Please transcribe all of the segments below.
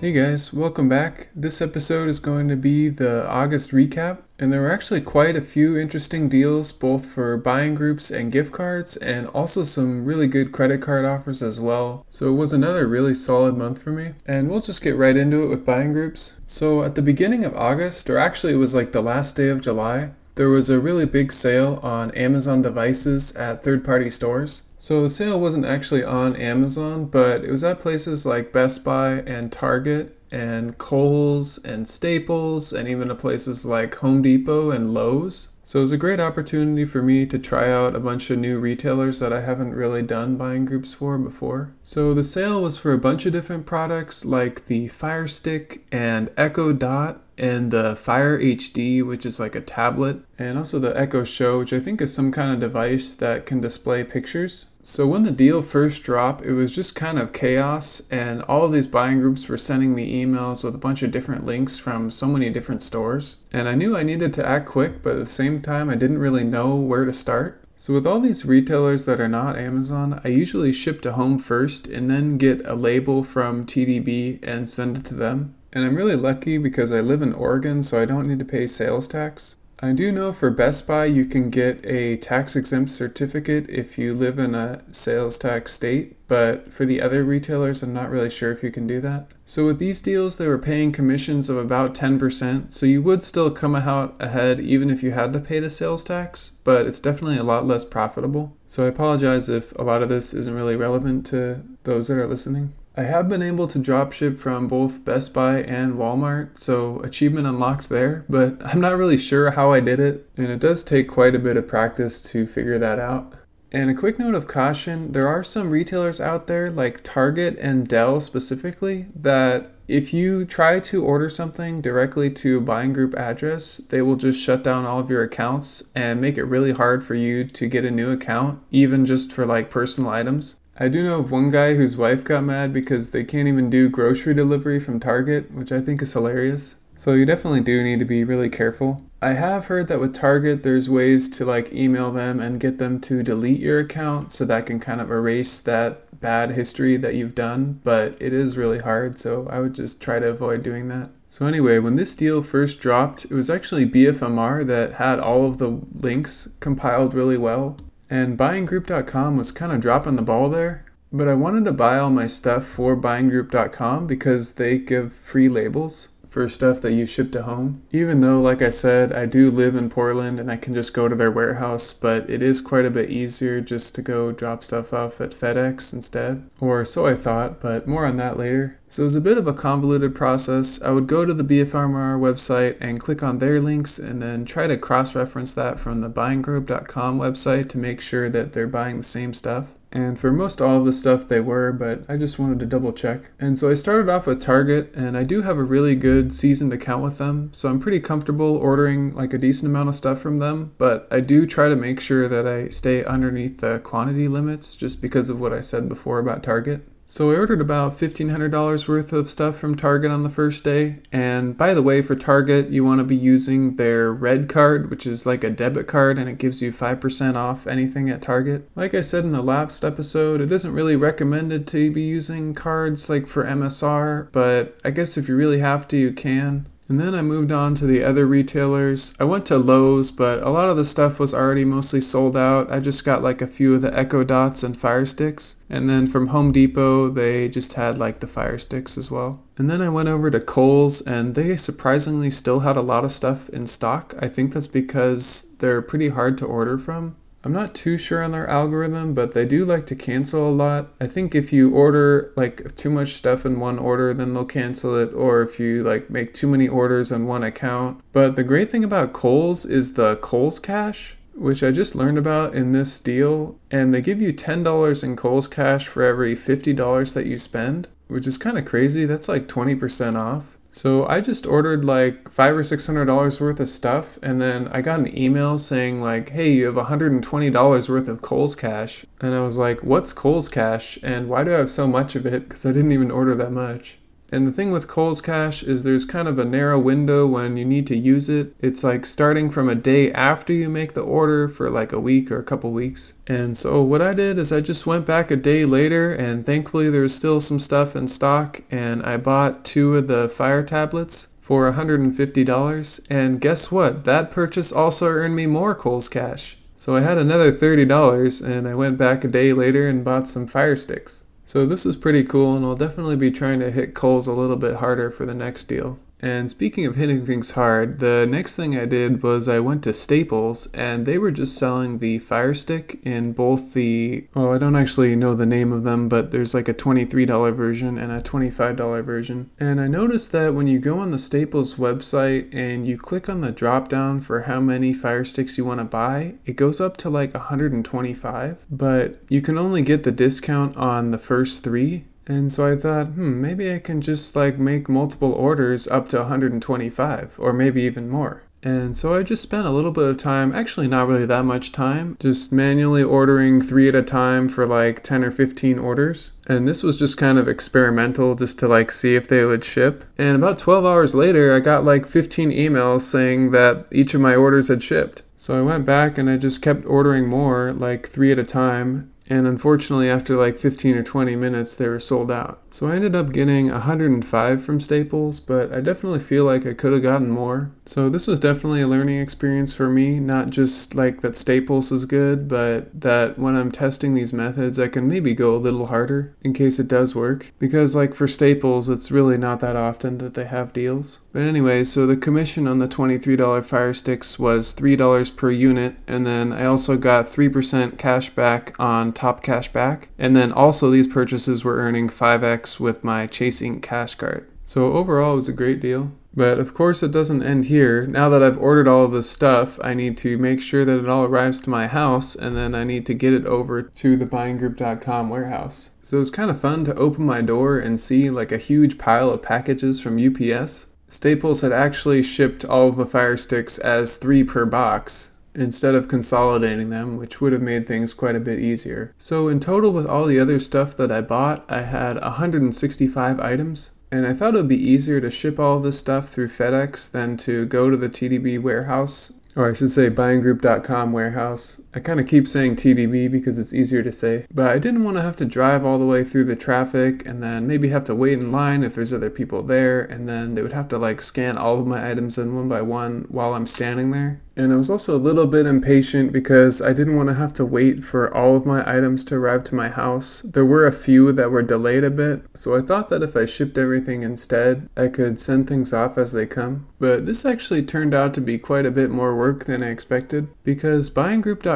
Hey guys, welcome back. This episode is going to be the August recap, and there were actually quite a few interesting deals both for buying groups and gift cards, and also some really good credit card offers as well. So it was another really solid month for me, and we'll just get right into it with buying groups. So at the beginning of August, or actually it was like the last day of July, there was a really big sale on Amazon devices at third party stores. So the sale wasn't actually on Amazon, but it was at places like Best Buy and Target and Kohl's and Staples and even at places like Home Depot and Lowe's. So it was a great opportunity for me to try out a bunch of new retailers that I haven't really done buying groups for before. So the sale was for a bunch of different products like the Fire Stick and Echo Dot and the Fire HD, which is like a tablet, and also the Echo Show, which I think is some kind of device that can display pictures. So when the deal first dropped, it was just kind of chaos, and all of these buying groups were sending me emails with a bunch of different links from so many different stores. And I knew I needed to act quick, but at the same time, I didn't really know where to start. So with all these retailers that are not Amazon, I usually ship to home first and then get a label from TDB and send it to them. And I'm really lucky because I live in Oregon, so I don't need to pay sales tax. I do know for Best Buy you can get a tax exempt certificate if you live in a sales tax state, but for the other retailers, I'm not really sure if you can do that. So with these deals, they were paying commissions of about 10%, so you would still come out ahead even if you had to pay the sales tax, but it's definitely a lot less profitable. So I apologize if a lot of this isn't really relevant to those that are listening. I have been able to dropship from both Best Buy and Walmart, so achievement unlocked there, but I'm not really sure how I did it, and it does take quite a bit of practice to figure that out. And a quick note of caution there are some retailers out there, like Target and Dell specifically, that if you try to order something directly to a buying group address, they will just shut down all of your accounts and make it really hard for you to get a new account, even just for like personal items. I do know of one guy whose wife got mad because they can't even do grocery delivery from Target, which I think is hilarious. So you definitely do need to be really careful. I have heard that with Target there's ways to like email them and get them to delete your account so that can kind of erase that bad history that you've done, but it is really hard, so I would just try to avoid doing that. So anyway, when this deal first dropped, it was actually BFMR that had all of the links compiled really well. And buyinggroup.com was kind of dropping the ball there. But I wanted to buy all my stuff for buyinggroup.com because they give free labels for stuff that you ship to home. Even though, like I said, I do live in Portland and I can just go to their warehouse, but it is quite a bit easier just to go drop stuff off at FedEx instead. Or so I thought, but more on that later. So it was a bit of a convoluted process. I would go to the BFMR website and click on their links and then try to cross reference that from the buyinggroup.com website to make sure that they're buying the same stuff. And for most all of the stuff they were, but I just wanted to double check. And so I started off with Target, and I do have a really good seasoned account with them, so I'm pretty comfortable ordering like a decent amount of stuff from them. But I do try to make sure that I stay underneath the quantity limits just because of what I said before about Target. So I ordered about $1,500 worth of stuff from Target on the first day. And by the way, for Target, you want to be using their red card, which is like a debit card, and it gives you 5% off anything at Target. Like I said in the last episode, it isn't really recommended to be using cards like for MSR, but I guess if you really have to, you can. And then I moved on to the other retailers. I went to Lowe's, but a lot of the stuff was already mostly sold out. I just got like a few of the Echo Dots and Fire Sticks. And then from Home Depot, they just had like the Fire Sticks as well. And then I went over to Kohl's, and they surprisingly still had a lot of stuff in stock. I think that's because they're pretty hard to order from. I'm not too sure on their algorithm, but they do like to cancel a lot. I think if you order like too much stuff in one order, then they'll cancel it, or if you like make too many orders on one account. But the great thing about Kohl's is the Kohl's Cash, which I just learned about in this deal, and they give you $10 in Kohl's Cash for every $50 that you spend, which is kind of crazy. That's like 20% off. So I just ordered like five or six hundred dollars worth of stuff, and then I got an email saying like, "Hey, you have hundred and twenty dollars worth of Kohl's cash," and I was like, "What's Kohl's cash, and why do I have so much of it? Because I didn't even order that much." And the thing with Kohl's Cash is there's kind of a narrow window when you need to use it. It's like starting from a day after you make the order for like a week or a couple weeks. And so what I did is I just went back a day later and thankfully there's still some stuff in stock and I bought two of the fire tablets for $150. And guess what? That purchase also earned me more Kohl's Cash. So I had another $30 and I went back a day later and bought some fire sticks. So this is pretty cool and I'll definitely be trying to hit Kohl's a little bit harder for the next deal. And speaking of hitting things hard, the next thing I did was I went to Staples and they were just selling the Fire Stick in both the, well, I don't actually know the name of them, but there's like a $23 version and a $25 version. And I noticed that when you go on the Staples website and you click on the drop down for how many Fire Sticks you want to buy, it goes up to like 125, but you can only get the discount on the first three. And so I thought, hmm, maybe I can just like make multiple orders up to 125 or maybe even more. And so I just spent a little bit of time, actually not really that much time, just manually ordering three at a time for like 10 or 15 orders. And this was just kind of experimental just to like see if they would ship. And about 12 hours later, I got like 15 emails saying that each of my orders had shipped. So I went back and I just kept ordering more, like three at a time. And unfortunately, after like 15 or 20 minutes, they were sold out. So I ended up getting 105 from Staples, but I definitely feel like I could have gotten more. So this was definitely a learning experience for me, not just like that Staples is good, but that when I'm testing these methods, I can maybe go a little harder in case it does work. Because like for Staples, it's really not that often that they have deals. But anyway, so the commission on the $23 Fire Sticks was $3 per unit, and then I also got 3% cash back on top cash back. And then also these purchases were earning 5x with my Chase Ink Cash card. So overall, it was a great deal. But of course, it doesn't end here. Now that I've ordered all of this stuff, I need to make sure that it all arrives to my house, and then I need to get it over to the buyinggroup.com warehouse. So it was kind of fun to open my door and see like a huge pile of packages from UPS. Staples had actually shipped all of the Fire Sticks as three per box, instead of consolidating them, which would have made things quite a bit easier. So, in total, with all the other stuff that I bought, I had 165 items. And I thought it would be easier to ship all this stuff through FedEx than to go to the TDB warehouse, or I should say buyinggroup.com warehouse. I kind of keep saying TDB because it's easier to say, but I didn't want to have to drive all the way through the traffic and then maybe have to wait in line if there's other people there, and then they would have to like scan all of my items in one by one while I'm standing there. And I was also a little bit impatient because I didn't want to have to wait for all of my items to arrive to my house. There were a few that were delayed a bit, so I thought that if I shipped everything instead, I could send things off as they come. But this actually turned out to be quite a bit more work than I expected because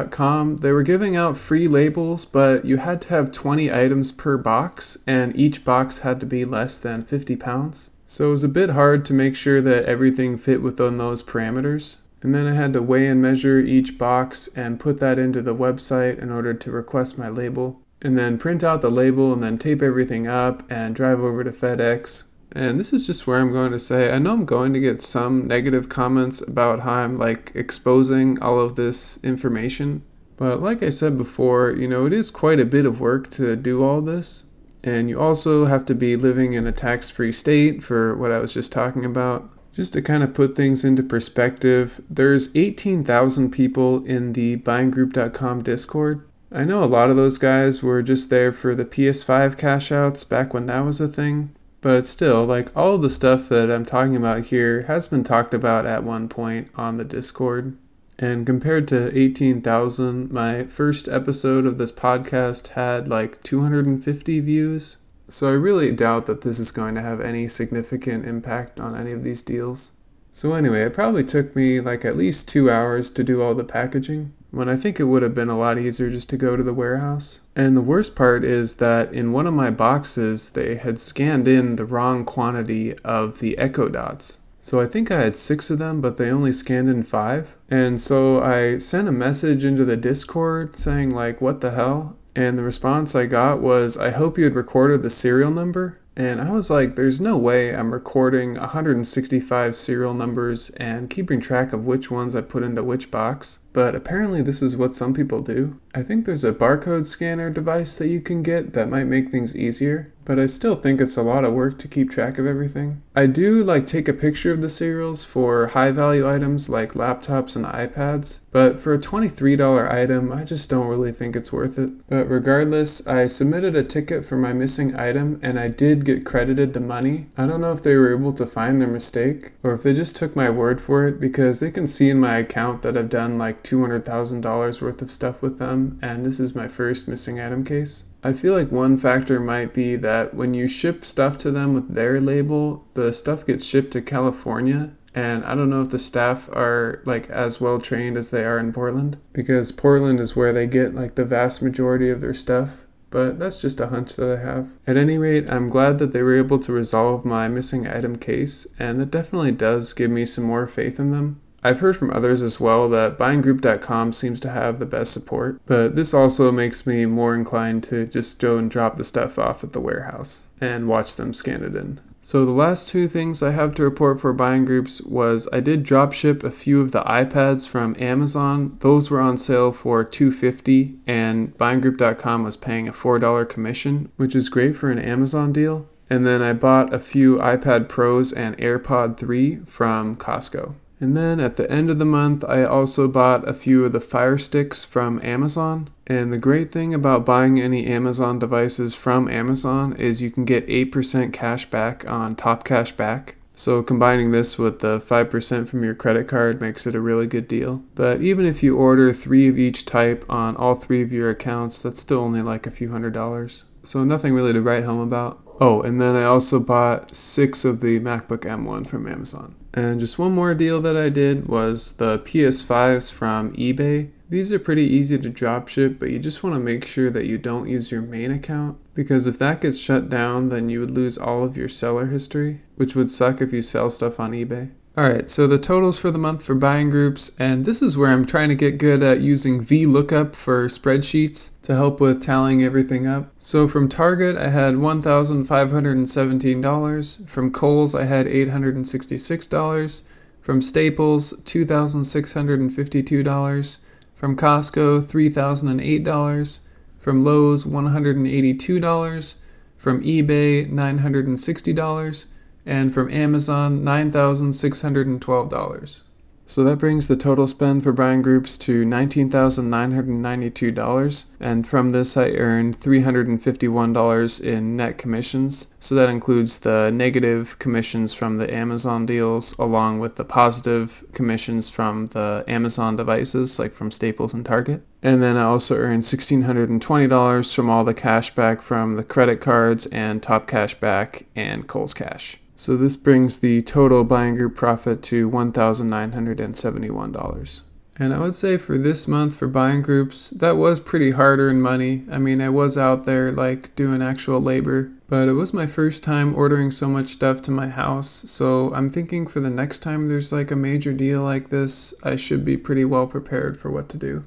buyinggroup.com, they were giving out free labels, but you had to have 20 items per box, and each box had to be less than 50 pounds. So it was a bit hard to make sure that everything fit within those parameters. And then I had to weigh and measure each box and put that into the website in order to request my label. And then print out the label and then tape everything up and drive over to FedEx. And this is just where I'm going to say I know I'm going to get some negative comments about how I'm like exposing all of this information. But like I said before, you know, it is quite a bit of work to do all this. And you also have to be living in a tax free state for what I was just talking about. Just to kind of put things into perspective, there's 18,000 people in the buyinggroup.com Discord. I know a lot of those guys were just there for the PS5 cash outs back when that was a thing. But still, like all the stuff that I'm talking about here has been talked about at one point on the Discord. And compared to 18,000, my first episode of this podcast had like 250 views. So I really doubt that this is going to have any significant impact on any of these deals. So anyway, it probably took me like at least two hours to do all the packaging, when I think it would have been a lot easier just to go to the warehouse. And the worst part is that in one of my boxes, they had scanned in the wrong quantity of the echo dots. So I think I had six of them, but they only scanned in five. And so I sent a message into the Discord saying, like, what the hell? And the response I got was, I hope you had recorded the serial number. And I was like, there's no way I'm recording 165 serial numbers and keeping track of which ones I put into which box. But apparently, this is what some people do. I think there's a barcode scanner device that you can get that might make things easier. But I still think it's a lot of work to keep track of everything. I do like take a picture of the serials for high value items like laptops and iPads, but for a $23 item, I just don't really think it's worth it. But regardless, I submitted a ticket for my missing item and I did get credited the money. I don't know if they were able to find their mistake or if they just took my word for it because they can see in my account that I've done like $200,000 worth of stuff with them and this is my first missing item case. I feel like one factor might be that when you ship stuff to them with their label, the stuff gets shipped to California. And I don't know if the staff are like as well trained as they are in Portland because Portland is where they get like the vast majority of their stuff. But that's just a hunch that I have. At any rate, I'm glad that they were able to resolve my missing item case, and that definitely does give me some more faith in them. I've heard from others as well that buyinggroup.com seems to have the best support, but this also makes me more inclined to just go and drop the stuff off at the warehouse and watch them scan it in. So the last two things I have to report for buying groups was I did drop ship a few of the iPads from Amazon. Those were on sale for 250 and buyinggroup.com was paying a $4 commission, which is great for an Amazon deal. And then I bought a few iPad Pros and AirPod 3 from Costco. And then at the end of the month, I also bought a few of the Fire Sticks from Amazon. And the great thing about buying any Amazon devices from Amazon is you can get 8% cash back on Top Cash Back. So combining this with the 5% from your credit card makes it a really good deal. But even if you order three of each type on all three of your accounts, that's still only like a few hundred dollars. So nothing really to write home about. Oh, and then I also bought six of the MacBook M1 from Amazon. And just one more deal that I did was the PS5s from eBay. These are pretty easy to dropship, but you just want to make sure that you don't use your main account because if that gets shut down, then you would lose all of your seller history, which would suck if you sell stuff on eBay. Alright, so the totals for the month for buying groups, and this is where I'm trying to get good at using VLOOKUP for spreadsheets to help with tallying everything up. So from Target, I had $1,517. From Kohl's, I had $866. From Staples, $2,652. From Costco, $3,008. From Lowe's, $182. From eBay, $960 and from Amazon, $9,612. So that brings the total spend for buying groups to $19,992, and from this I earned $351 in net commissions. So that includes the negative commissions from the Amazon deals, along with the positive commissions from the Amazon devices, like from Staples and Target. And then I also earned $1,620 from all the cash back from the credit cards and Top Cash Back and Kohl's Cash. So this brings the total buying group profit to $1,971. And I would say for this month for buying groups, that was pretty hard earned money. I mean, I was out there like doing actual labor, but it was my first time ordering so much stuff to my house. So I'm thinking for the next time there's like a major deal like this, I should be pretty well prepared for what to do.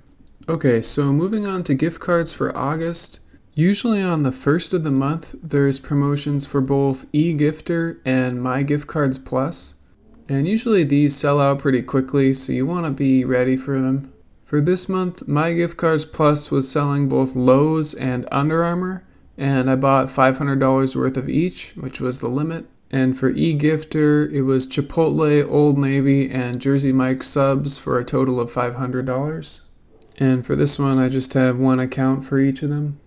Okay, so moving on to gift cards for August. Usually on the first of the month, there's promotions for both eGifter and My Gift Cards Plus, and usually these sell out pretty quickly, so you want to be ready for them. For this month, My Gift Cards Plus was selling both Lowe's and Under Armour, and I bought $500 worth of each, which was the limit. And for eGifter, it was Chipotle, Old Navy, and Jersey Mike subs for a total of $500. And for this one, I just have one account for each of them.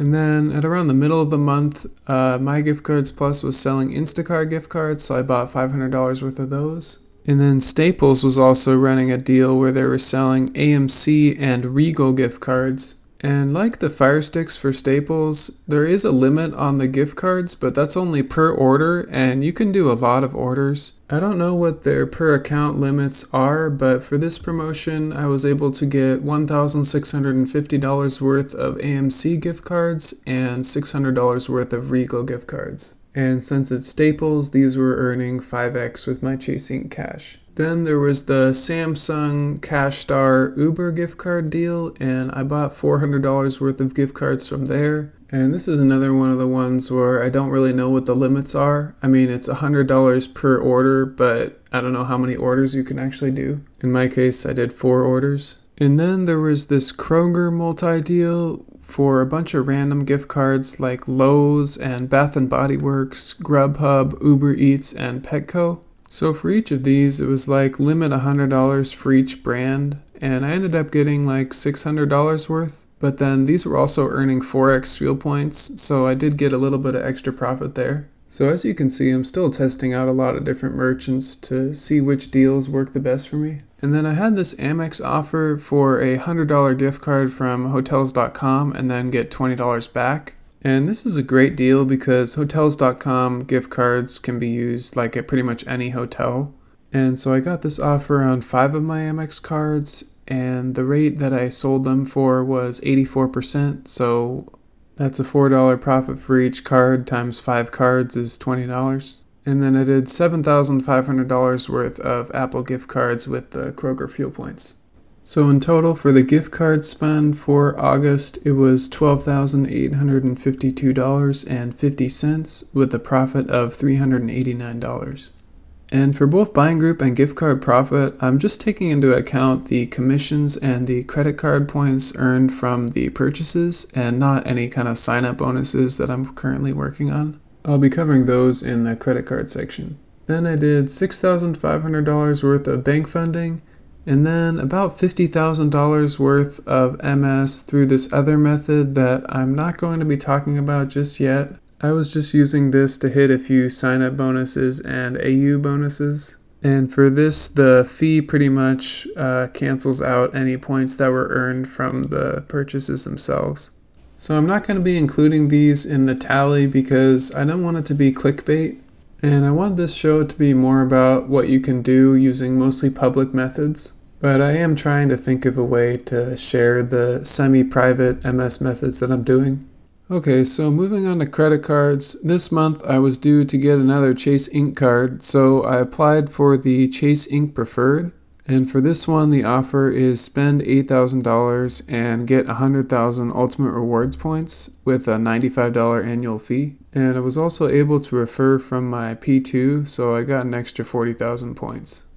And then at around the middle of the month, uh, My Gift Cards Plus was selling Instacart gift cards, so I bought $500 worth of those. And then Staples was also running a deal where they were selling AMC and Regal gift cards. And like the Fire Sticks for Staples, there is a limit on the gift cards, but that's only per order, and you can do a lot of orders. I don't know what their per account limits are, but for this promotion, I was able to get $1,650 worth of AMC gift cards and $600 worth of Regal gift cards. And since it's Staples, these were earning 5x with my Chase Ink Cash. Then there was the Samsung Cash Star Uber gift card deal, and I bought $400 worth of gift cards from there. And this is another one of the ones where I don't really know what the limits are. I mean, it's $100 per order, but I don't know how many orders you can actually do. In my case, I did four orders. And then there was this Kroger multi deal for a bunch of random gift cards like Lowe's and Bath and Body Works, Grubhub, Uber Eats, and Petco. So for each of these, it was like limit $100 for each brand, and I ended up getting like $600 worth. But then these were also earning 4x fuel points, so I did get a little bit of extra profit there. So as you can see, I'm still testing out a lot of different merchants to see which deals work the best for me. And then I had this Amex offer for a $100 gift card from hotels.com and then get $20 back. And this is a great deal because hotels.com gift cards can be used like at pretty much any hotel. And so I got this offer on five of my Amex cards, and the rate that I sold them for was 84%. So that's a $4 profit for each card times five cards is $20. And then I did $7,500 worth of Apple gift cards with the Kroger fuel points. So in total for the gift card spend for August, it was $12,852.50 with a profit of $389. And for both buying group and gift card profit, I'm just taking into account the commissions and the credit card points earned from the purchases and not any kind of sign up bonuses that I'm currently working on. I'll be covering those in the credit card section. Then I did $6,500 worth of bank funding and then about $50,000 worth of MS through this other method that I'm not going to be talking about just yet. I was just using this to hit a few sign up bonuses and AU bonuses. And for this, the fee pretty much uh, cancels out any points that were earned from the purchases themselves. So I'm not going to be including these in the tally because I don't want it to be clickbait. And I want this show to be more about what you can do using mostly public methods. But I am trying to think of a way to share the semi private MS methods that I'm doing. Okay, so moving on to credit cards. This month I was due to get another Chase Ink card, so I applied for the Chase Ink Preferred. And for this one, the offer is spend $8,000 and get 100,000 Ultimate Rewards points with a $95 annual fee. And I was also able to refer from my P2, so I got an extra 40,000 points.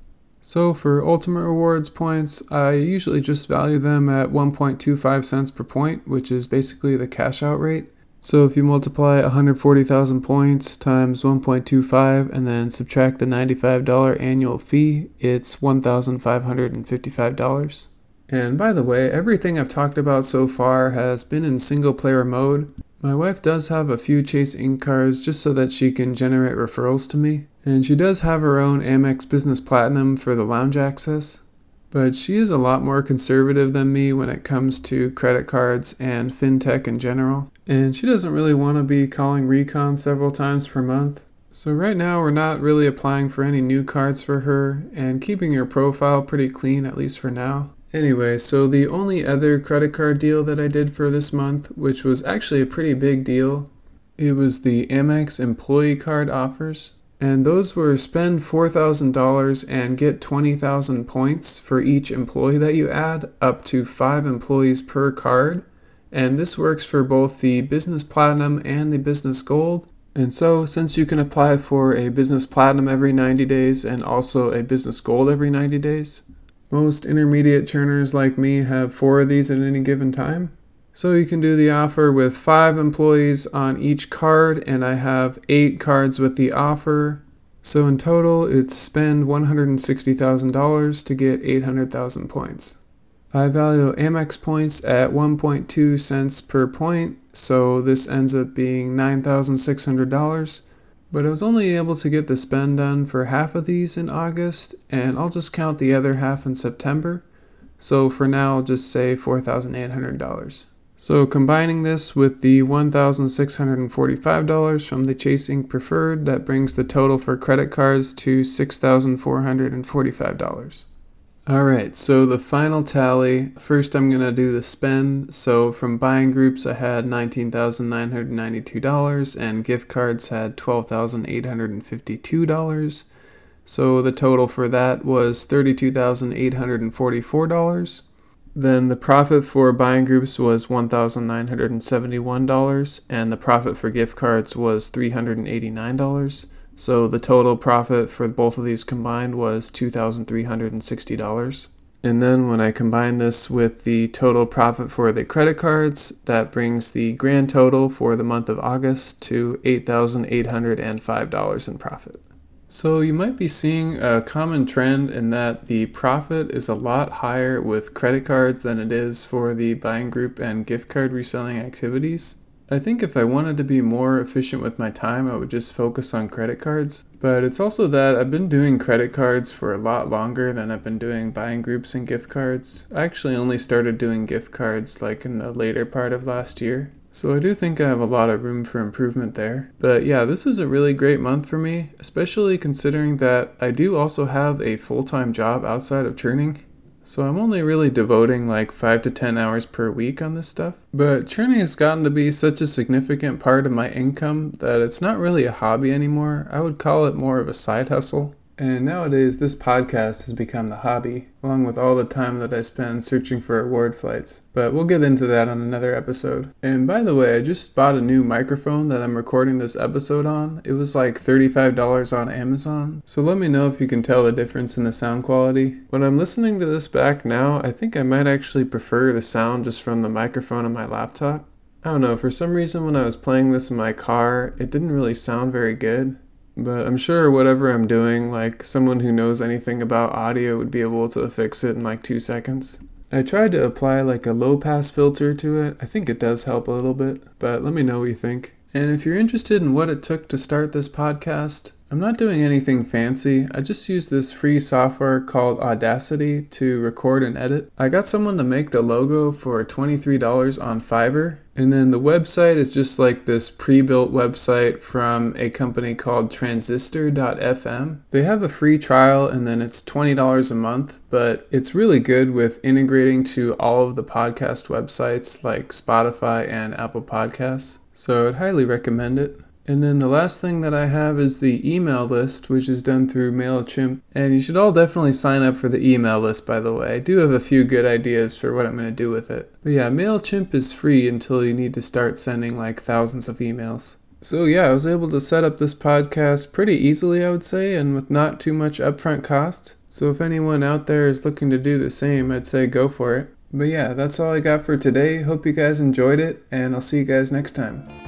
So for Ultimate Rewards points, I usually just value them at 1.25 cents per point, which is basically the cash out rate. So if you multiply 140,000 points times 1.25 and then subtract the $95 annual fee, it's $1,555. And by the way, everything I've talked about so far has been in single player mode. My wife does have a few Chase Ink cards just so that she can generate referrals to me, and she does have her own Amex Business Platinum for the lounge access but she is a lot more conservative than me when it comes to credit cards and fintech in general. And she doesn't really want to be calling Recon several times per month. So, right now, we're not really applying for any new cards for her and keeping her profile pretty clean, at least for now. Anyway, so the only other credit card deal that I did for this month, which was actually a pretty big deal, it was the Amex employee card offers and those were spend $4,000 and get 20,000 points for each employee that you add, up to 5 employees per card. And this works for both the Business Platinum and the Business Gold. And so, since you can apply for a Business Platinum every 90 days and also a Business Gold every 90 days, most intermediate churners like me have four of these at any given time. So you can do the offer with five employees on each card, and I have eight cards with the offer. So in total, it's spend $160,000 to get 800,000 points. I value Amex points at 1.2 cents per point, so this ends up being $9,600. But I was only able to get the spend done for half of these in August, and I'll just count the other half in September. So for now, I'll just say $4,800. So combining this with the $1,645 from the Chase Ink Preferred, that brings the total for credit cards to $6,445. All right, so the final tally. First, I'm going to do the spend. So, from buying groups, I had $19,992, and gift cards had $12,852. So, the total for that was $32,844. Then the profit for buying groups was $1,971, and the profit for gift cards was $389. So the total profit for both of these combined was $2,360. And then when I combine this with the total profit for the credit cards, that brings the grand total for the month of August to $8,805 in profit. So you might be seeing a common trend in that the profit is a lot higher with credit cards than it is for the buying group and gift card reselling activities. I think if I wanted to be more efficient with my time, I would just focus on credit cards. But it's also that I've been doing credit cards for a lot longer than I've been doing buying groups and gift cards. I actually only started doing gift cards like in the later part of last year. So I do think I have a lot of room for improvement there. But yeah, this was a really great month for me, especially considering that I do also have a full time job outside of churning. So I'm only really devoting like 5 to 10 hours per week on this stuff. But churning has gotten to be such a significant part of my income that it's not really a hobby anymore. I would call it more of a side hustle. And nowadays, this podcast has become the hobby, along with all the time that I spend searching for award flights. But we'll get into that on another episode. And by the way, I just bought a new microphone that I'm recording this episode on. It was like $35 on Amazon. So let me know if you can tell the difference in the sound quality. When I'm listening to this back now, I think I might actually prefer the sound just from the microphone on my laptop. I don't know, for some reason when I was playing this in my car, it didn't really sound very good. But I'm sure whatever I'm doing, like someone who knows anything about audio would be able to fix it in like two seconds. I tried to apply like a low pass filter to it. I think it does help a little bit, but let me know what you think. And if you're interested in what it took to start this podcast, I'm not doing anything fancy. I just use this free software called Audacity to record and edit. I got someone to make the logo for $23 on Fiverr. And then the website is just like this pre built website from a company called transistor.fm. They have a free trial and then it's $20 a month, but it's really good with integrating to all of the podcast websites like Spotify and Apple Podcasts. So I'd highly recommend it. And then the last thing that I have is the email list, which is done through MailChimp. And you should all definitely sign up for the email list, by the way. I do have a few good ideas for what I'm going to do with it. But yeah, MailChimp is free until you need to start sending like thousands of emails. So yeah, I was able to set up this podcast pretty easily, I would say, and with not too much upfront cost. So if anyone out there is looking to do the same, I'd say go for it. But yeah, that's all I got for today. Hope you guys enjoyed it, and I'll see you guys next time.